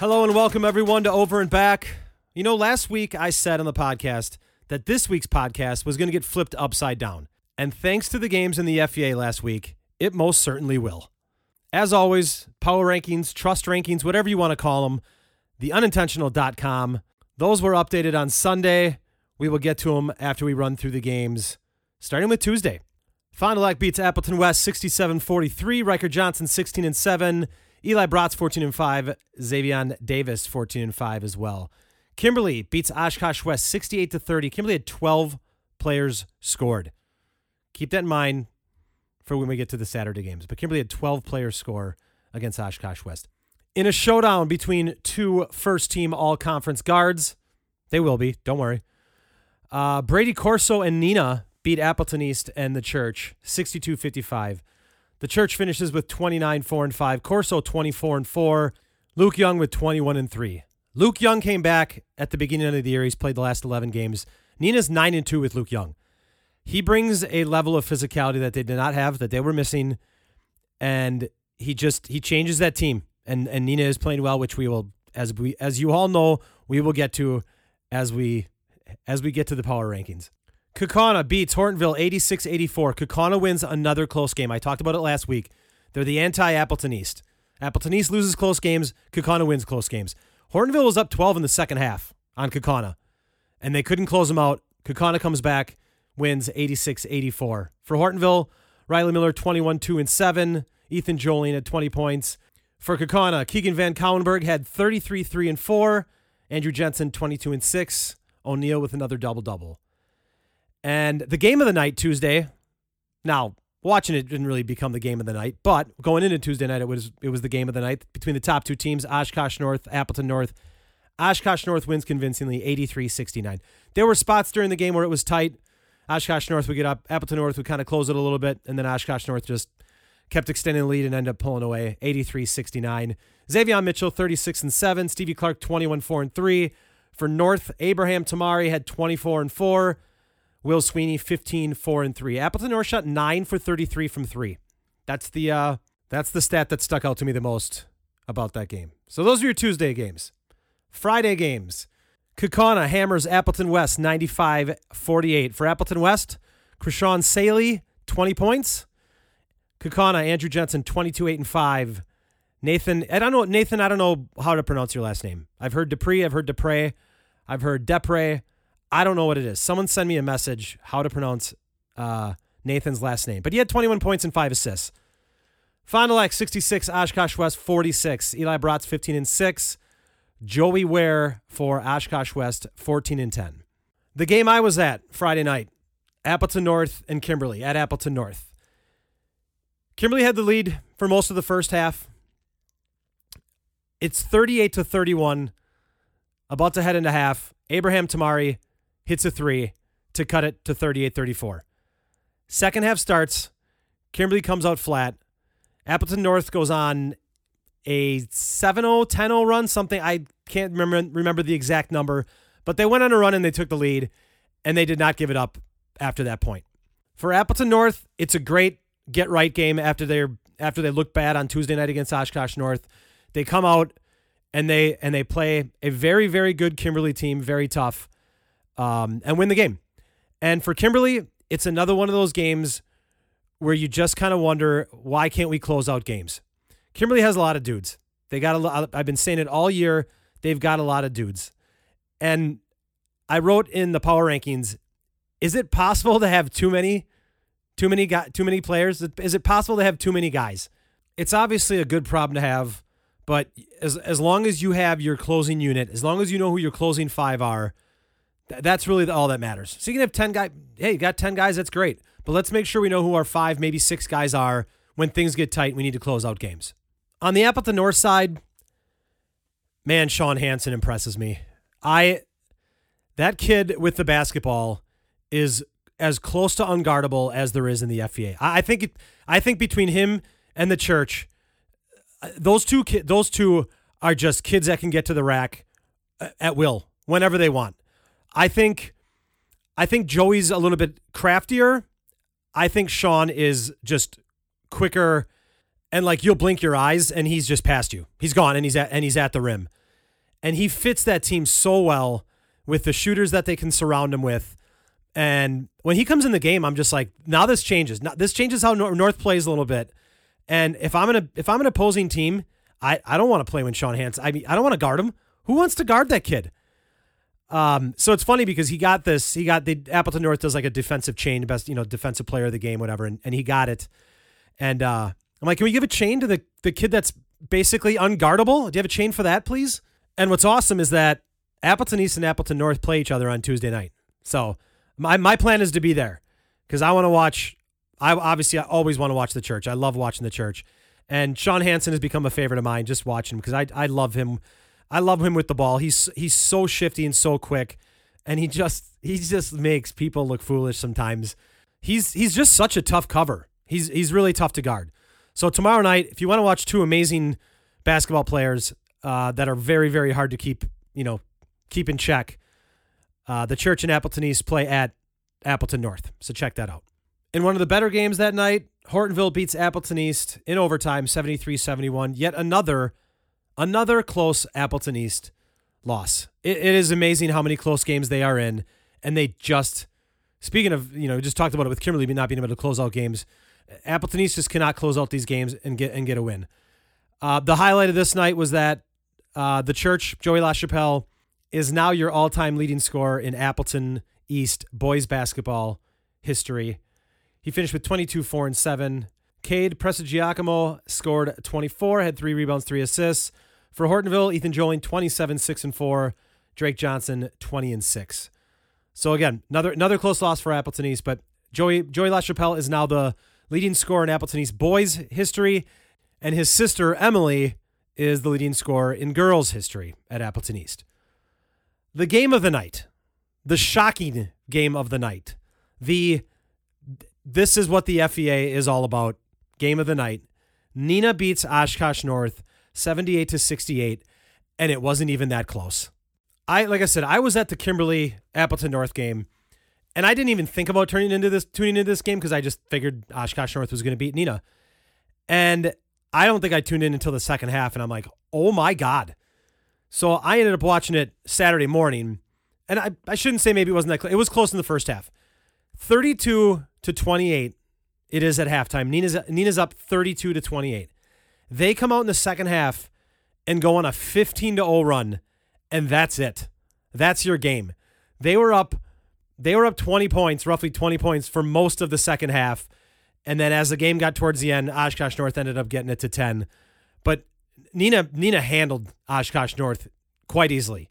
Hello and welcome everyone to Over and Back. You know, last week I said on the podcast that this week's podcast was going to get flipped upside down. And thanks to the games in the FVA last week, it most certainly will. As always, power rankings, trust rankings, whatever you want to call them, theunintentional.com. Those were updated on Sunday. We will get to them after we run through the games, starting with Tuesday. Fond du Lac beats Appleton West 67-43, Riker Johnson 16 and 7, Eli Bratz 14 and 5, Xavier Davis 14 and 5 as well. Kimberly beats Oshkosh West 68 to 30. Kimberly had 12 players scored. Keep that in mind for when we get to the Saturday games. But Kimberly had 12 players score against Oshkosh West. In a showdown between two first team all conference guards, they will be, don't worry. Uh, Brady Corso and Neenah beat Appleton East and the Church 62 55. The Church finishes with 29 4 and 5. Corso 24 and 4. Luke Young with 21 and 3. Luke Young came back at the beginning of the year. He's played the last 11 games. Neenah's 9 and 2 with Luke Young. He brings a level of physicality that they did not have, that they were missing. And he just he changes that team. And and Neenah is playing well, which we will as we as you all know, we will get to as we as we get to the power rankings. Kaukauna beats Hortonville 86 84. Kaukauna wins another close game. I talked about it last week. They're the anti Appleton East. Appleton East loses close games. Kaukauna wins close games. Hortonville was up 12 in the second half on Kaukauna, and they couldn't close them out. Kaukauna comes back, wins 86 84. For Hortonville, Riley Miller 21 2 and 7. Ethan Jolien had 20 points. For Kaukauna, Keegan Van Cauwenberg had 33 3 and 4. Andrew Jensen 22 and 6. O'Neill with another double double. And the game of the night Tuesday. Now, watching it didn't really become the game of the night, but going into Tuesday night, it was it was the game of the night between the top two teams, Oshkosh North, Appleton North. Oshkosh North wins convincingly, 83-69. There were spots during the game where it was tight. Oshkosh North would get up, Appleton North would kind of close it a little bit, and then Oshkosh North just kept extending the lead and ended up pulling away, 83-69. Xavier Mitchell, 36 and 7. Stevie Clark, 21 4 and 3. For North, Abraham Tamari had 24 and 4. Will Sweeney 15 4 and 3. Appleton North shot 9 for 33 from 3. That's the uh that's the stat that stuck out to me the most about that game. So those are your Tuesday games. Friday games. Kaukauna hammers Appleton West 95-48. For Appleton West, Krishawn Saley 20 points. Kaukauna Andrew Jensen 22 8 and 5. Nathan, I don't know Nathan, I don't know how to pronounce your last name. I've heard Dupree, I've heard Dupre, I've heard Depre. I don't know what it is. Someone send me a message how to pronounce uh, Nathan's last name. But he had 21 points and five assists. Du Lac 66, Oshkosh West 46. Eli Bratz 15 and 6. Joey Ware for Oshkosh West 14 and 10. The game I was at Friday night, Appleton North and Kimberly at Appleton North. Kimberly had the lead for most of the first half. It's 38 to 31, about to head into half. Abraham Tamari hits a three to cut it to 38 34. Second half starts. Kimberly comes out flat. Appleton North goes on a 7 0, 10 0 run, something I can't remember, remember the exact number, but they went on a run and they took the lead, and they did not give it up after that point. For Appleton North, it's a great get right game after they after they look bad on Tuesday night against Oshkosh North. They come out and they and they play a very very good Kimberly team, very tough, um, and win the game. And for Kimberly, it's another one of those games where you just kind of wonder why can't we close out games. Kimberly has a lot of dudes. They got a lot. I've been saying it all year. They've got a lot of dudes, and I wrote in the power rankings. Is it possible to have too many, too many guys, too many players? Is it possible to have too many guys? It's obviously a good problem to have but as as long as you have your closing unit, as long as you know who your closing five are, th- that's really all that matters. So you can have ten guys. Hey, you got ten guys. That's great. But let's make sure we know who our five, maybe six guys are when things get tight. We need to close out games. On the Appleton North side, man, Sean Hansen impresses me. I that kid with the basketball is as close to unguardable as there is in the FVA. I, think it, I think between him and the church, those two ki- those two are just kids that can get to the rack uh, at will whenever they want. I think I think Joey's a little bit craftier. I think Sean is just quicker and like you'll blink your eyes and he's just past you. He's gone and he's at and he's at the rim. and he fits that team so well with the shooters that they can surround him with. And when he comes in the game, I'm just like, now this changes. Now this changes how North plays a little bit. And if I'm an if I'm an opposing team, I, I don't want to play when Sean Hansen. I mean, I don't want to guard him. Who wants to guard that kid? Um, so it's funny because he got this. He got the Appleton North does like a defensive chain, best you know defensive player of the game, whatever, and, and he got it. And uh, I'm like, can we give a chain to the the kid that's basically unguardable? Do you have a chain for that, please? And what's awesome is that Appleton East and Appleton North play each other on Tuesday night. So my my plan is to be there because I want to watch. I obviously I always want to watch the church. I love watching the church, and Sean Hansen has become a favorite of mine. Just watching because I I love him I love him with the ball. He's he's so shifty and so quick, and he just he just makes people look foolish sometimes. He's he's just such a tough cover. He's he's really tough to guard. So tomorrow night, if you want to watch two amazing basketball players uh, that are very very hard to keep you know keep in check, uh, the Church and Appleton East play at Appleton North. So check that out. In one of the better games that night, Hortonville beats Appleton East in overtime 73 71. Yet another Another close Appleton East loss. It, it is amazing how many close games they are in, and they just. Speaking of, you know, just talked about it with Kimberly not being able to close out games. Appleton East just cannot close out these games and get and get a win. Uh, the highlight of this night was that uh, the church, Joey LaChapelle, is now your all-time leading scorer in Appleton East boys basketball history. He finished with 22, 4, and 7. Cade Prestigiacomo scored 24, had three rebounds, three assists. For Hortonville, Ethan Joling 27, 6 and 4. Drake Johnson 20 and 6. So again, another another close loss for Appleton East, but Joey Joey LaChapelle is now the leading scorer in Appleton East boys history, and his sister Emily is the leading scorer in girls history at Appleton East. The game of the night, the shocking game of the night, the this is what the FVA is all about game of the night. Neenah beats Oshkosh North 78 to 68, and it wasn't even that close. I like I said, I was at the Kimberly Appleton North game, and I didn't even think about turning into this tuning into this game because I just figured Oshkosh North was going to beat Neenah, And I don't think I tuned in until the second half, and I'm like, oh my God. So I ended up watching it Saturday morning, and I, I shouldn't say maybe it wasn't that close. It was close in the first half. 32 to 28 it is at halftime. Nina's Neenah's up 32 to 28. They come out in the second half and go on a 15 to 0 run, and that's it. That's your game. They were up they were up 20 points, roughly 20 points for most of the second half. And then as the game got towards the end, Oshkosh North ended up getting it to 10. But Nina Neenah handled Oshkosh North quite easily.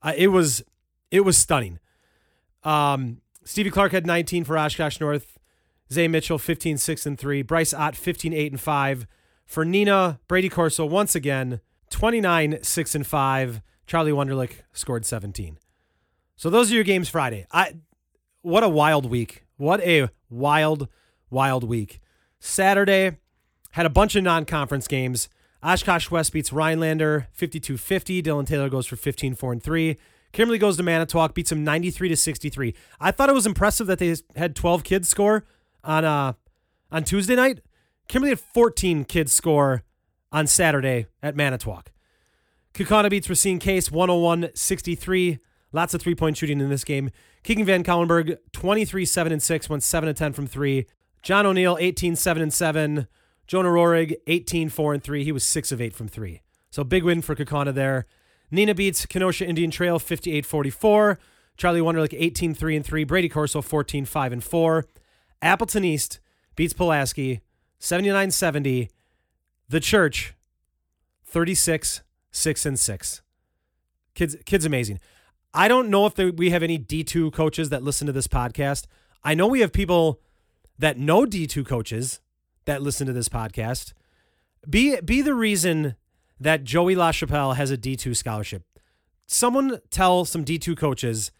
Uh, it was it was stunning. Um, Stevie Clark had 19 for Oshkosh North. Zay Mitchell 15 6 and 3, Bryce Ott 15 8 and 5. For Neenah, Brady Corso once again 29 6 and 5. Charlie Wunderlich scored 17. So those are your games Friday. I what a wild week. What a wild wild week. Saturday had a bunch of non-conference games. Oshkosh West beats Rhinelander 52-50. Dylan Taylor goes for 15 4 and 3. Kimberly goes to Manitowoc, beats him 93 to 63. I thought it was impressive that they had 12 kids score on uh on Tuesday night. Kimberly had 14 kids score on Saturday at Manitowoc. Kaukauna beats Racine Case 101-63. Lots of three-point shooting in this game. Keegan Van Cauwenberg 23 7 and 6 went 7 and 10 from 3. John O'Neill 18 7 and 7. Jonah Rohrig 18 4 and 3. He was 6 of 8 from 3. So big win for Kaukauna there. Neenah beats Kenosha Indian Trail 58 44. Charlie Wunderlich 18 3 and 3. Brady Corso 14 5 and 4. Appleton East beats Pulaski 79 70. The Church 36 6 and 6. Kids, kids amazing. I don't know if we have any D2 coaches that listen to this podcast. I know we have people that know D2 coaches that listen to this podcast. Be be the reason that Joey LaChapelle has a D2 scholarship. Someone tell some D2 coaches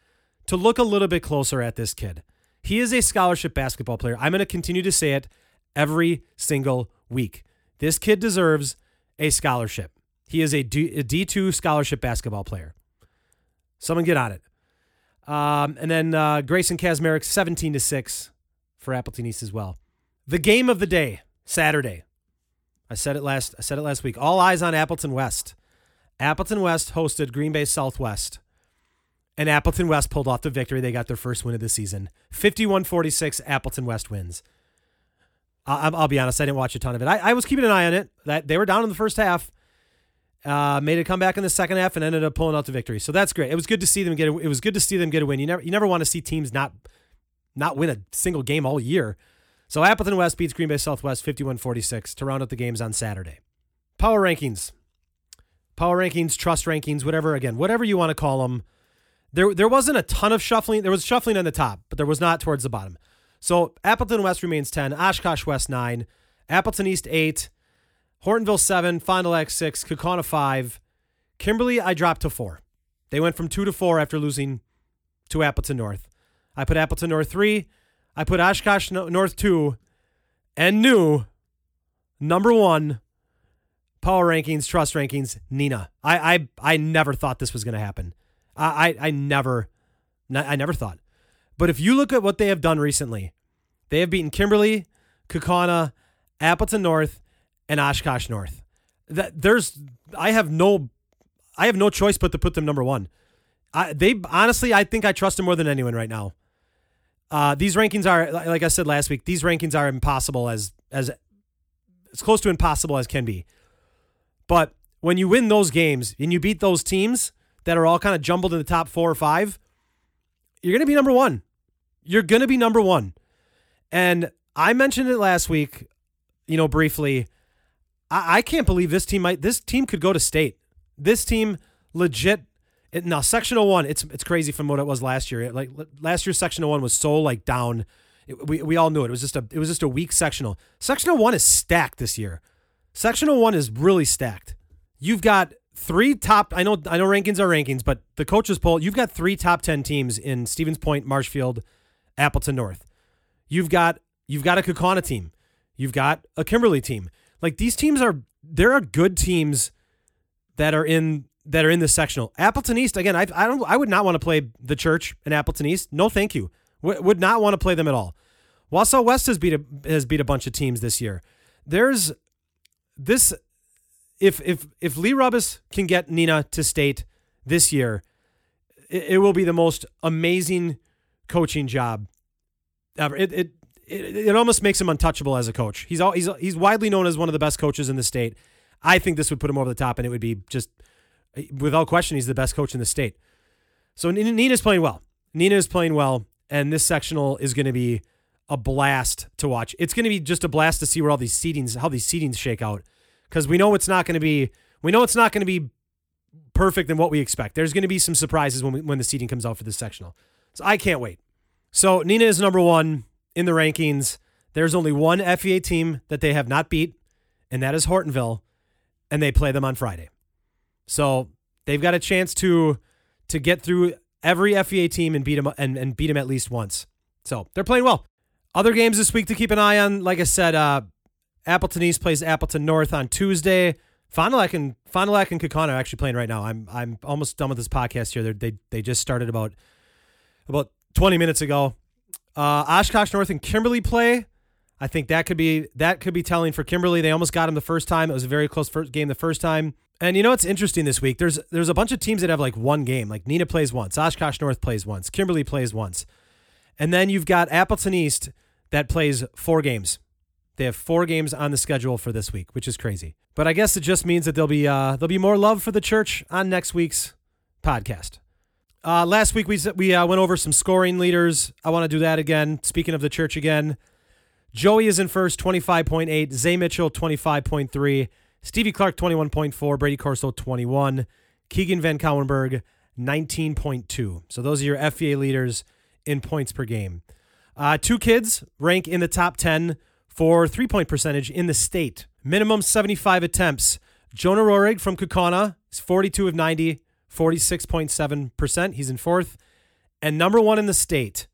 to look a little bit closer at this kid. He is a scholarship basketball player. I'm going to continue to say it every single week. This kid deserves a scholarship. He is a D2 scholarship basketball player. Someone get on it. Um, and then uh, Grayson Kazmarek, 17 to 6 for Appleton East as well. The game of the day, Saturday. I said it last I said it last week. All eyes on Appleton West. Appleton West hosted Green Bay Southwest. And Appleton West pulled off the victory. They got their first win of the season. 51 46, Appleton West wins. I'll, I'll, be honest, I didn't watch a ton of it. I, I, was keeping an eye on it. That They were down in the first half, uh, made a comeback in the second half, and ended up pulling out the victory. So that's great. It was good to see them get a, it was good to see them get a win. You never, you never want to see teams not, not win a single game all year. So Appleton West beats Green Bay Southwest 51 46 to round out the games on Saturday. Power rankings. Power rankings, trust rankings, whatever, again, whatever you want to call them there, there wasn't a ton of shuffling. There was shuffling on the top, but there was not towards the bottom. So Appleton West remains 10, Oshkosh West 9, Appleton East 8, Hortonville 7, Fond du Lac 6, Kaukauna 5. Kimberly, I dropped to 4. They went from 2 to 4 after losing to Appleton North. I put Appleton North 3. I put Oshkosh North 2. And new number 1 power rankings, trust rankings, Neenah. I I I never thought this was going to happen. I, I, I never, I never thought. But if you look at what they have done recently, they have beaten Kimberly, Kaukauna, Appleton North, and Oshkosh North. That there's, I have no, I have no choice but to put them number one. I, they honestly, I think I trust them more than anyone right now. Uh, these rankings are, like I said last week, these rankings are impossible as as as close to impossible as can be. But when you win those games and you beat those teams, that are all kind of jumbled in the top four or five, you're going to be number one. You're going to be number one. And I mentioned it last week, you know, briefly. I, I can't believe this team might, this team could go to state. This team legit. It, now, sectional one, it's it's crazy from what it was last year. like last year's sectional one was so like down. It, we, we all knew it. It was just a it was just a weak sectional. Sectional one is stacked this year. Sectional one is really stacked. You've got three top I know I know rankings are rankings, but the coaches poll, you've got three top 10 teams in Stevens Point, Marshfield, Appleton North. You've got you've got a Kaukauna team. You've got a Kimberly team. Like these teams are there are good teams that are in that are in the sectional. Appleton East again, I I don't I would not want to play the church in Appleton East. No, thank you. W- would not want to play them at all. Wausau West has beat a has beat a bunch of teams this year. There's this if if if Lee Rubis can get Neenah to state this year, it, it will be the most amazing coaching job ever. It, it it it almost makes him untouchable as a coach. He's all, he's he's widely known as one of the best coaches in the state. I think this would put him over the top, and it would be just without question he's the best coach in the state. So Neenah's playing well. Neenah is playing well, and this sectional is going to be a blast to watch. It's going to be just a blast to see where all these seedings, how these seedings shake out because we know it's not going to be we know it's not going to be perfect than what we expect. There's going to be some surprises when we, when the seeding comes out for this sectional. So I can't wait. So Neenah is number one in the rankings. There's only one FVA team that they have not beat, and that is Hortonville, and they play them on Friday. So they've got a chance to to get through every FVA team and beat them and, and beat them at least once. So they're playing well. Other games this week to keep an eye on. Like I said, uh, Appleton East plays Appleton North on Tuesday. Fond du Lac and Fond du Lac and Kaukauna are actually playing right now. I'm I'm almost done with this podcast here. They're, they they just started about about 20 minutes ago. Uh, Oshkosh North and Kimberly play. I think that could be that could be telling for Kimberly. They almost got him the first time. It was a very close first game the first time. And you know what's interesting this week? There's there's a bunch of teams that have like one game. Like Neenah plays once, Oshkosh North plays once, Kimberly plays once, and then you've got Appleton East that plays four games. They have four games on the schedule for this week, which is crazy. But I guess it just means that there'll be uh, there'll be more love for the church on next week's podcast. Uh, last week we we uh, went over some scoring leaders. I want to do that again. Speaking of the church again, Joey is in first, twenty five point eight. Zay Mitchell twenty five point three. Stevie Clark twenty one point four. Brady Corso twenty one. Keegan Van Cauwenberg nineteen point two. So those are your FVA leaders in points per game. Uh, two kids rank in the top ten for three point percentage in the state. Minimum 75 attempts. Jonah Rorig from Kaukauna is 42 of 90, 46.7%. He's in fourth. And number one in the state,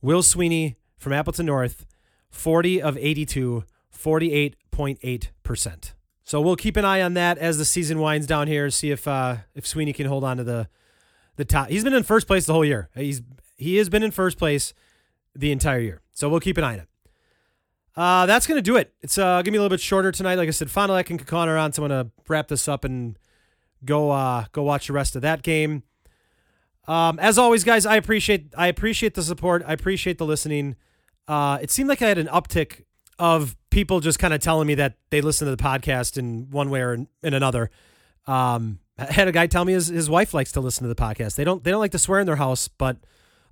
Will Sweeney from Appleton North, 40 of 82, 48.8%. So we'll keep an eye on that as the season winds down here, see if uh, if Sweeney can hold on to the the top. He's been in first place the whole year. He's he has been in first place the entire year. So we'll keep an eye on it. Uh, that's to do it. It's uh, to be a little bit shorter tonight. Like I said, du Lac and Kaukauna are on, so I'm to wrap this up and go uh, go watch the rest of that game. Um, as always, guys, I appreciate I appreciate the support. I appreciate the listening. Uh, it seemed like I had an uptick of people just kind of telling me that they listen to the podcast in one way or in another. Um, I had a guy tell me his, his wife likes to listen to the podcast. They don't they don't like to swear in their house, but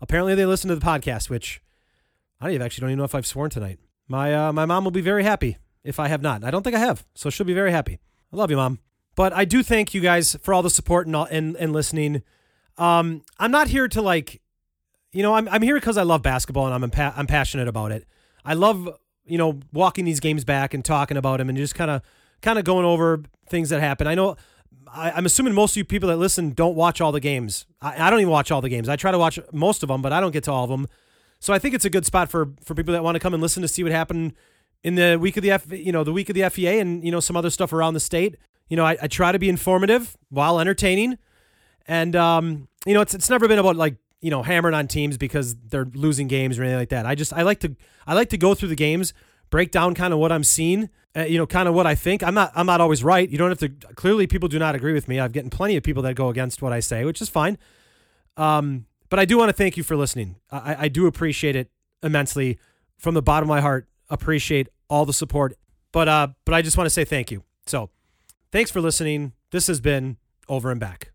apparently they listen to the podcast, which I don't even, actually don't even know if I've sworn tonight. My uh, my mom will be very happy if I have not. I don't think I have, so she'll be very happy. I love you, mom. But I do thank you guys for all the support and all, and, and listening. Um, I'm not here to like, you know, I'm I'm here because I love basketball and I'm impa- I'm passionate about it. I love you know walking these games back and talking about them and just kind of kind of going over things that happen. I know I, am assuming most of you people that listen don't watch all the games. I, I, don't even watch all the games. I try to watch most of them, but I don't get to all of them. So I think it's a good spot for for people that want to come and listen to see what happened in the week of the F, you know, the week of the FVA and you know some other stuff around the state. You know, I, I try to be informative while entertaining, and um, you know, it's it's never been about like you know hammering on teams because they're losing games or anything like that. I just I like to I like to go through the games, break down kind of what I'm seeing, uh, you know, kind of what I think. I'm not I'm not always right. You don't have to. Clearly, people do not agree with me. I've gotten plenty of people that go against what I say, which is fine. Um, but I do want to thank you for listening. I, I do appreciate it immensely from the bottom of my heart. Appreciate all the support. But uh, but I just want to say thank you. So thanks for listening. This has been over and back.